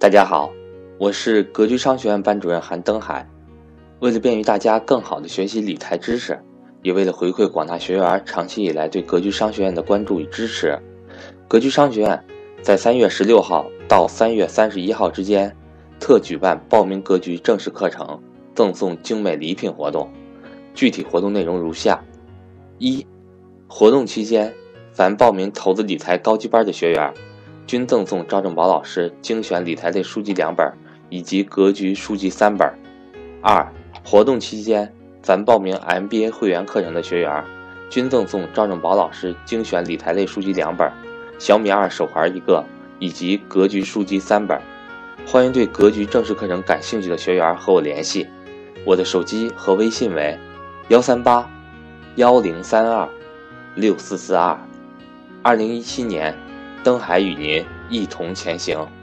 大家好，我是格局商学院班主任韩登海。为了便于大家更好的学习理财知识，也为了回馈广大学员长期以来对格局商学院的关注与支持，格局商学院在三月十六号到三月三十一号之间，特举办报名格局正式课程赠送精美礼品活动。具体活动内容如下：一、活动期间，凡报名投资理财高级班的学员。均赠送赵正宝老师精选理财类书籍两本，以及格局书籍三本。二、活动期间，凡报名 MBA 会员课程的学员，均赠送赵正宝老师精选理财类书籍两本，小米二手环一个，以及格局书籍三本。欢迎对格局正式课程感兴趣的学员和我联系，我的手机和微信为幺三八幺零三二六四四二。二零一七年。登海与您一同前行。